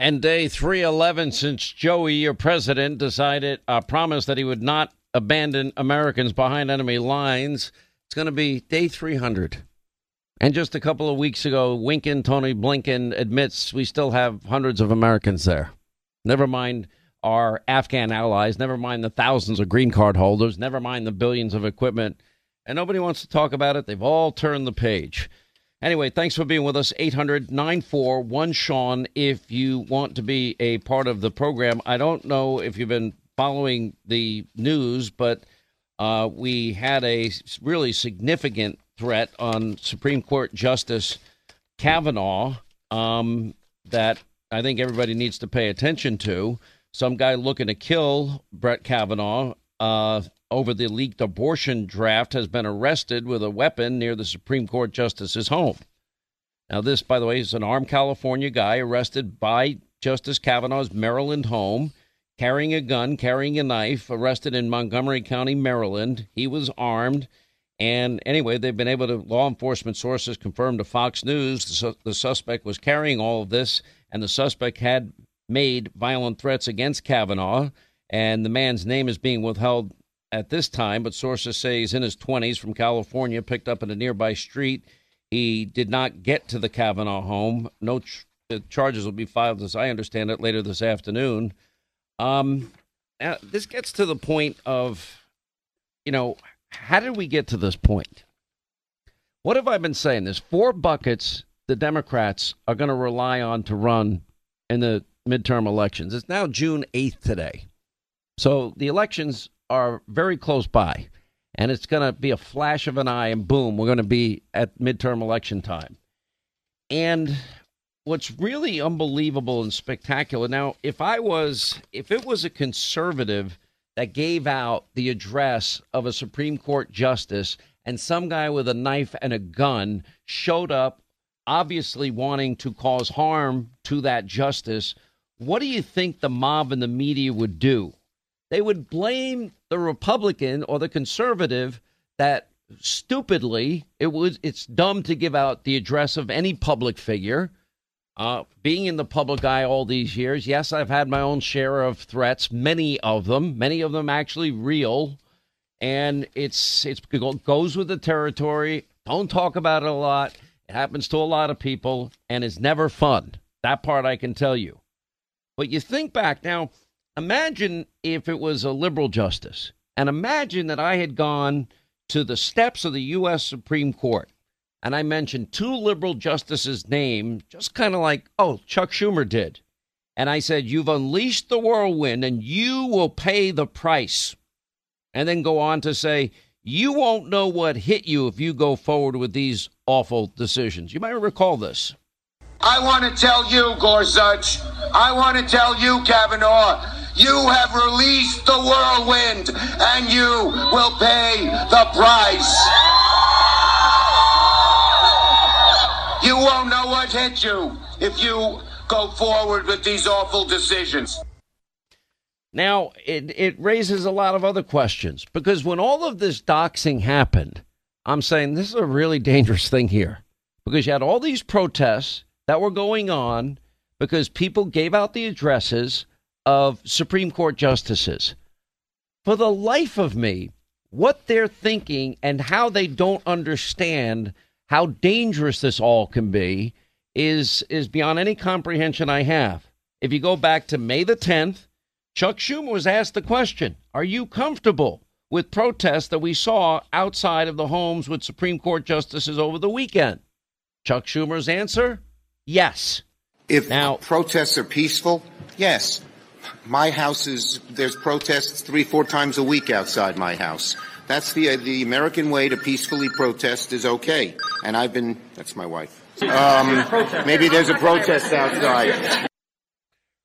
And day 311 since Joey, your president, decided, uh, promised that he would not abandon Americans behind enemy lines. It's going to be day 300. And just a couple of weeks ago, Winkin, Tony Blinken admits we still have hundreds of Americans there. Never mind our Afghan allies, never mind the thousands of green card holders, never mind the billions of equipment. And nobody wants to talk about it. They've all turned the page. Anyway, thanks for being with us. 800 941 Sean, if you want to be a part of the program. I don't know if you've been following the news, but uh, we had a really significant threat on Supreme Court Justice Kavanaugh um, that I think everybody needs to pay attention to. Some guy looking to kill Brett Kavanaugh uh, over the leaked abortion draft has been arrested with a weapon near the Supreme Court justice's home. Now, this, by the way, is an armed California guy arrested by Justice Kavanaugh's Maryland home, carrying a gun, carrying a knife, arrested in Montgomery County, Maryland. He was armed. And anyway, they've been able to, law enforcement sources confirmed to Fox News the, su- the suspect was carrying all of this, and the suspect had made violent threats against Kavanaugh. And the man's name is being withheld at this time, but sources say he's in his 20s from California, picked up in a nearby street. He did not get to the Kavanaugh home. No ch- charges will be filed, as I understand it, later this afternoon. Um, now, this gets to the point of, you know, how did we get to this point? What have I been saying? There's four buckets the Democrats are going to rely on to run in the midterm elections. It's now June 8th today. So the elections are very close by, and it's going to be a flash of an eye, and boom, we're going to be at midterm election time. And what's really unbelievable and spectacular now, if I was, if it was a conservative that gave out the address of a Supreme Court justice, and some guy with a knife and a gun showed up, obviously wanting to cause harm to that justice, what do you think the mob and the media would do? They would blame the Republican or the conservative that stupidly it was it's dumb to give out the address of any public figure. Uh, being in the public eye all these years, yes, I've had my own share of threats, many of them, many of them actually real, and it's it's it goes with the territory. Don't talk about it a lot. It happens to a lot of people, and it's never fun. That part I can tell you. But you think back now, imagine if it was a liberal justice, and imagine that I had gone to the steps of the U.S. Supreme Court and I mentioned two liberal justices' names, just kind of like, oh, Chuck Schumer did. And I said, You've unleashed the whirlwind and you will pay the price. And then go on to say, You won't know what hit you if you go forward with these awful decisions. You might recall this. I want to tell you, Gorsuch, I want to tell you, Kavanaugh, you have released the whirlwind and you will pay the price. You won't know what hit you if you go forward with these awful decisions. Now, it, it raises a lot of other questions because when all of this doxing happened, I'm saying this is a really dangerous thing here because you had all these protests that were going on because people gave out the addresses of Supreme Court justices. For the life of me, what they're thinking and how they don't understand how dangerous this all can be is is beyond any comprehension I have. If you go back to May the 10th, Chuck Schumer was asked the question, "Are you comfortable with protests that we saw outside of the homes with Supreme Court justices over the weekend?" Chuck Schumer's answer, "Yes." If Now- protests are peaceful, yes. My house is there's protests three, four times a week outside my house. That's the uh, the American way to peacefully protest is okay. And I've been that's my wife. Um, maybe there's a protest outside.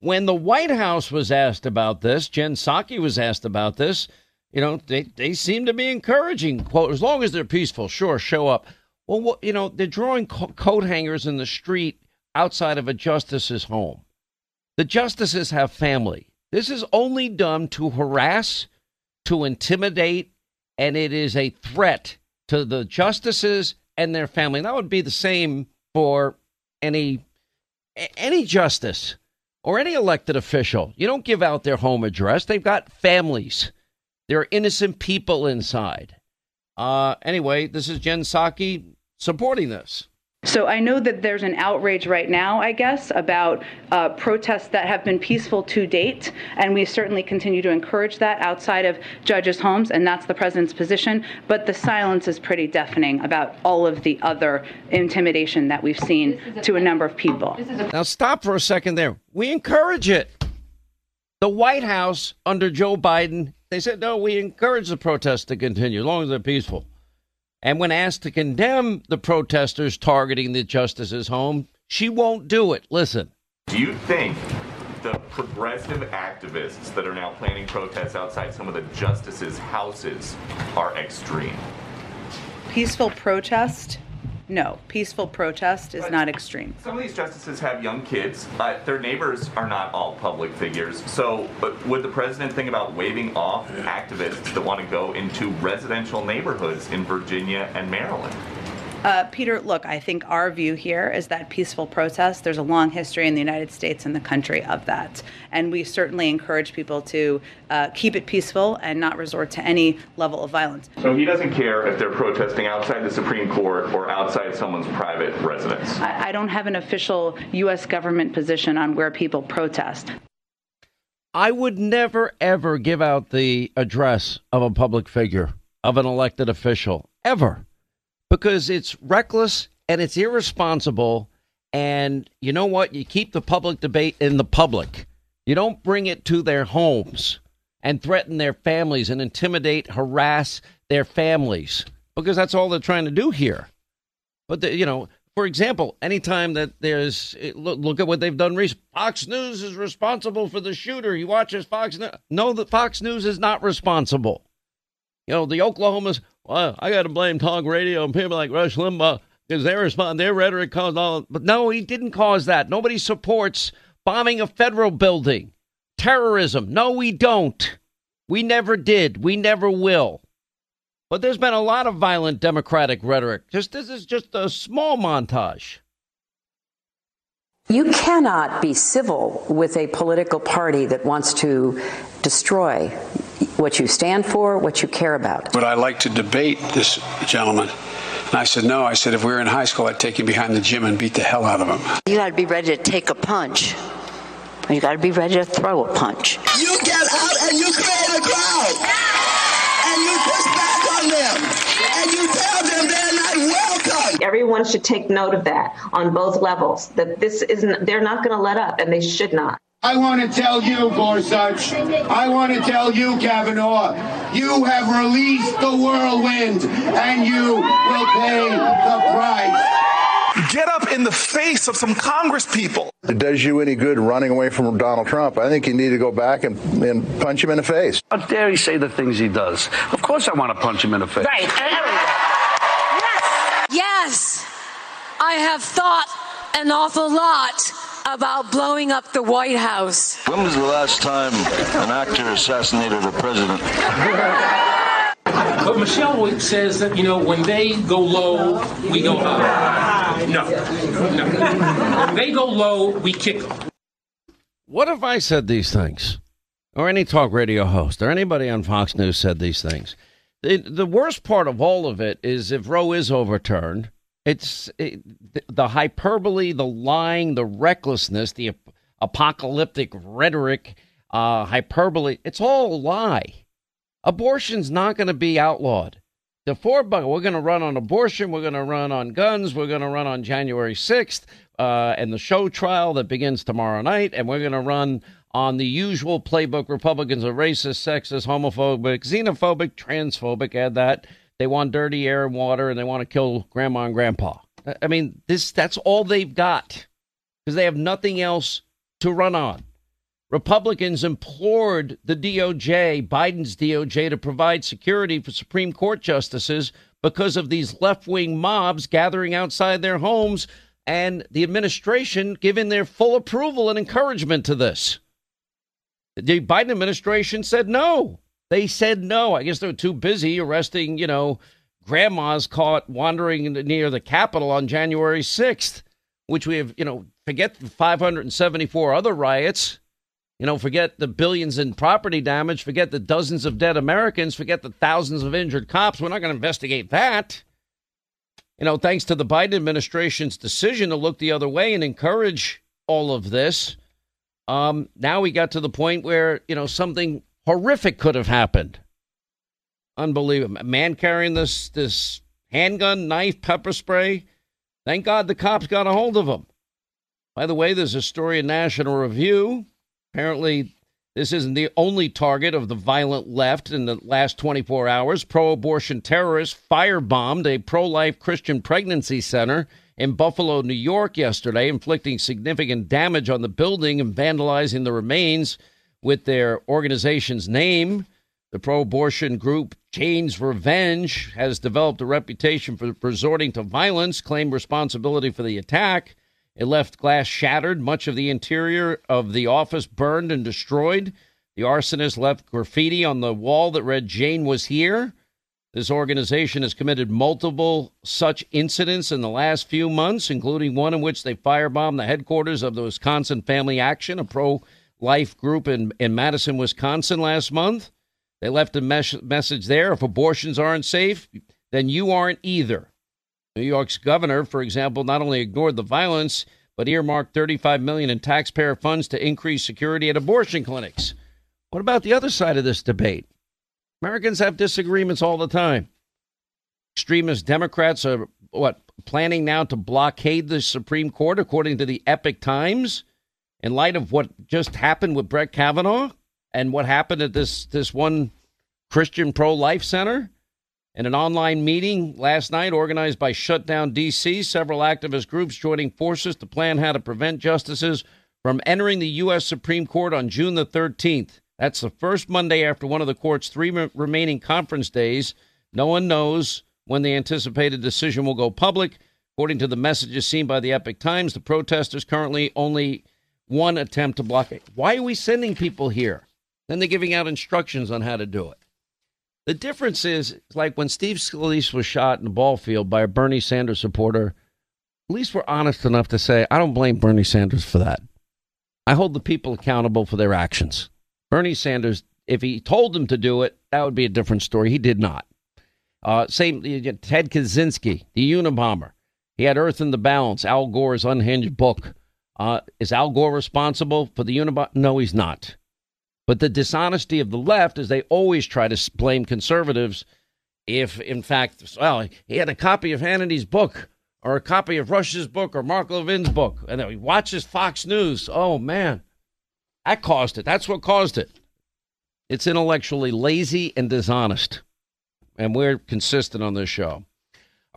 when the White House was asked about this, Jen Psaki was asked about this. You know, they they seem to be encouraging. Quote: As long as they're peaceful, sure, show up. Well, you know, they're drawing co- coat hangers in the street outside of a justice's home. The justices have family. This is only done to harass, to intimidate, and it is a threat to the justices and their family. That would be the same for any any justice or any elected official. You don't give out their home address. They've got families. There are innocent people inside. Uh, anyway, this is Jen Psaki supporting this. So I know that there's an outrage right now, I guess, about uh, protests that have been peaceful to date, and we certainly continue to encourage that outside of judges' homes, and that's the president's position. But the silence is pretty deafening about all of the other intimidation that we've seen to a number of people. Now, stop for a second there. We encourage it. The White House under Joe Biden, they said, no, we encourage the protests to continue as long as they're peaceful. And when asked to condemn the protesters targeting the justice's home, she won't do it. Listen. Do you think the progressive activists that are now planning protests outside some of the justices' houses are extreme? Peaceful protest no, peaceful protest is but not extreme. Some of these justices have young kids. Uh, their neighbors are not all public figures. So, would the president think about waving off activists that want to go into residential neighborhoods in Virginia and Maryland? Uh, Peter, look, I think our view here is that peaceful protest, there's a long history in the United States and the country of that. And we certainly encourage people to uh, keep it peaceful and not resort to any level of violence. So he doesn't care if they're protesting outside the Supreme Court or outside someone's private residence? I, I don't have an official U.S. government position on where people protest. I would never, ever give out the address of a public figure, of an elected official, ever because it's reckless and it's irresponsible. And you know what? You keep the public debate in the public. You don't bring it to their homes and threaten their families and intimidate, harass their families because that's all they're trying to do here. But, the, you know, for example, anytime that there's look, look, at what they've done recently. Fox News is responsible for the shooter. He watches Fox News. No, the Fox News is not responsible. You know, the Oklahoma's well, I got to blame talk radio and people like Rush Limbaugh because they respond, their rhetoric caused all. But no, he didn't cause that. Nobody supports bombing a federal building, terrorism. No, we don't. We never did. We never will. But there's been a lot of violent Democratic rhetoric. Just this is just a small montage. You cannot be civil with a political party that wants to destroy what you stand for, what you care about. Would I like to debate this gentleman? And I said, no. I said, if we were in high school, I'd take him behind the gym and beat the hell out of him. You got to be ready to take a punch. You got to be ready to throw a punch. You get out and you create a crowd. And you push back on them. Everyone should take note of that on both levels. That this isn't, they're not going to let up, and they should not. I want to tell you, Gorsuch, I want to tell you, Kavanaugh, you have released the whirlwind and you will pay the price. Get up in the face of some Congress people. It does you any good running away from Donald Trump. I think you need to go back and, and punch him in the face. How dare he say the things he does? Of course I want to punch him in the face. Right. Yes. Yes. I have thought an awful lot about blowing up the White House. When was the last time an actor assassinated a president? But Michelle says that, you know, when they go low, we go high. No, no. When they go low, we kick them. What if I said these things? Or any talk radio host or anybody on Fox News said these things? The, the worst part of all of it is if Roe is overturned, it's it, the hyperbole, the lying, the recklessness, the apocalyptic rhetoric, uh, hyperbole. It's all a lie. Abortion's not going to be outlawed. The four bucket, we're going to run on abortion. We're going to run on guns. We're going to run on January 6th uh, and the show trial that begins tomorrow night. And we're going to run on the usual playbook Republicans are racist, sexist, homophobic, xenophobic, transphobic. Add that. They want dirty air and water, and they want to kill grandma and grandpa. I mean, this that's all they've got because they have nothing else to run on. Republicans implored the DOJ, Biden's DOJ, to provide security for Supreme Court justices because of these left wing mobs gathering outside their homes, and the administration giving their full approval and encouragement to this. The Biden administration said no. They said no. I guess they were too busy arresting, you know, grandmas caught wandering near the Capitol on January 6th. which we have, you know, forget the 574 other riots, you know, forget the billions in property damage, forget the dozens of dead Americans, forget the thousands of injured cops. We're not going to investigate that. You know, thanks to the Biden administration's decision to look the other way and encourage all of this, um, now we got to the point where, you know, something horrific could have happened. Unbelievable. A man carrying this this handgun, knife, pepper spray. Thank God the cops got a hold of him. By the way, there's a story in National Review. Apparently, this isn't the only target of the violent left in the last 24 hours. Pro abortion terrorists firebombed a pro life Christian pregnancy center in Buffalo, New York yesterday, inflicting significant damage on the building and vandalizing the remains with their organization's name. The pro abortion group Jane's Revenge has developed a reputation for resorting to violence, claimed responsibility for the attack. It left glass shattered, much of the interior of the office burned and destroyed. The arsonist left graffiti on the wall that read, Jane was here. This organization has committed multiple such incidents in the last few months, including one in which they firebombed the headquarters of the Wisconsin Family Action, a pro life group in, in Madison, Wisconsin last month. They left a mes- message there if abortions aren't safe, then you aren't either. New York's governor, for example, not only ignored the violence, but earmarked 35 million in taxpayer funds to increase security at abortion clinics. What about the other side of this debate? Americans have disagreements all the time. Extremist Democrats are what planning now to blockade the Supreme Court, according to the Epoch Times, in light of what just happened with Brett Kavanaugh and what happened at this this one Christian pro life center. In an online meeting last night organized by Shutdown DC, several activist groups joining forces to plan how to prevent justices from entering the U.S. Supreme Court on June the 13th. That's the first Monday after one of the court's three re- remaining conference days. No one knows when the anticipated decision will go public. According to the messages seen by the Epoch Times, the protesters currently only one attempt to block it. Why are we sending people here? Then they're giving out instructions on how to do it. The difference is, like when Steve Scalise was shot in the ball field by a Bernie Sanders supporter, at least we're honest enough to say, I don't blame Bernie Sanders for that. I hold the people accountable for their actions. Bernie Sanders, if he told them to do it, that would be a different story. He did not. Uh, same Ted Kaczynski, the Unabomber. He had Earth in the Balance, Al Gore's unhinged book. Uh, is Al Gore responsible for the Unabomber? No, he's not. But the dishonesty of the left is they always try to blame conservatives if, in fact, well, he had a copy of Hannity's book or a copy of Rush's book or Mark Levin's book, and then he watches Fox News. Oh, man. That caused it. That's what caused it. It's intellectually lazy and dishonest. And we're consistent on this show.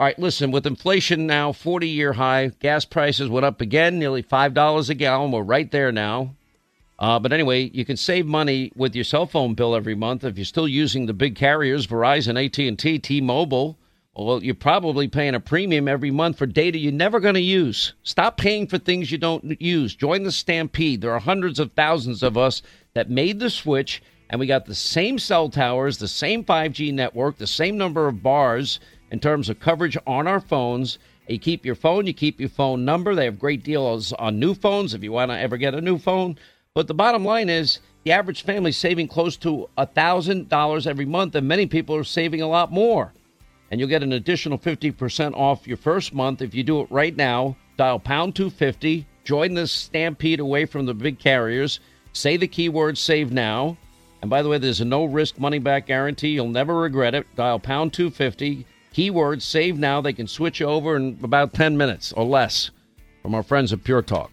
All right, listen, with inflation now 40 year high, gas prices went up again, nearly $5 a gallon. We're right there now. Uh, but anyway, you can save money with your cell phone bill every month if you're still using the big carriers, Verizon, AT&T, T-Mobile. Well, you're probably paying a premium every month for data you're never going to use. Stop paying for things you don't use. Join the stampede. There are hundreds of thousands of us that made the switch, and we got the same cell towers, the same 5G network, the same number of bars in terms of coverage on our phones. You keep your phone, you keep your phone number. They have great deals on new phones if you want to ever get a new phone. But the bottom line is the average family saving close to $1,000 every month, and many people are saving a lot more. And you'll get an additional 50% off your first month if you do it right now. Dial pound 250, join the stampede away from the big carriers, say the keyword save now. And by the way, there's a no risk money back guarantee. You'll never regret it. Dial pound 250, keyword save now. They can switch over in about 10 minutes or less from our friends at Pure Talk.